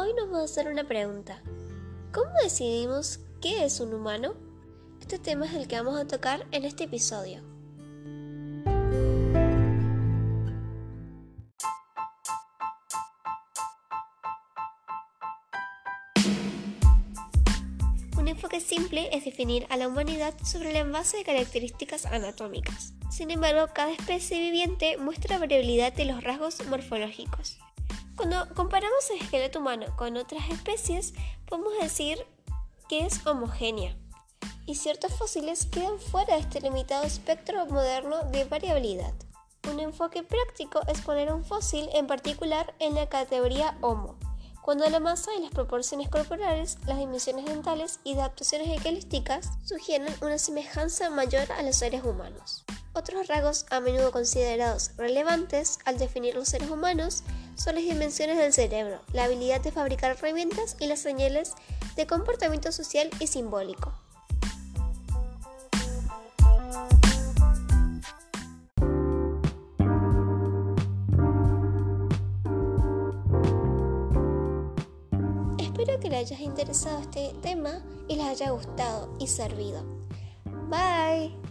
Hoy nos vamos a hacer una pregunta. ¿Cómo decidimos qué es un humano? Este tema es el que vamos a tocar en este episodio. Un enfoque simple es definir a la humanidad sobre la base de características anatómicas. Sin embargo, cada especie viviente muestra variabilidad de los rasgos morfológicos. Cuando comparamos el esqueleto humano con otras especies, podemos decir que es homogénea. Y ciertos fósiles quedan fuera de este limitado espectro moderno de variabilidad. Un enfoque práctico es poner un fósil en particular en la categoría Homo, cuando la masa y las proporciones corporales, las dimensiones dentales y adaptaciones esqueléticas sugieren una semejanza mayor a los seres humanos. Otros rasgos a menudo considerados relevantes al definir los seres humanos son las dimensiones del cerebro, la habilidad de fabricar herramientas y las señales de comportamiento social y simbólico. Espero que les haya interesado este tema y les haya gustado y servido. Bye.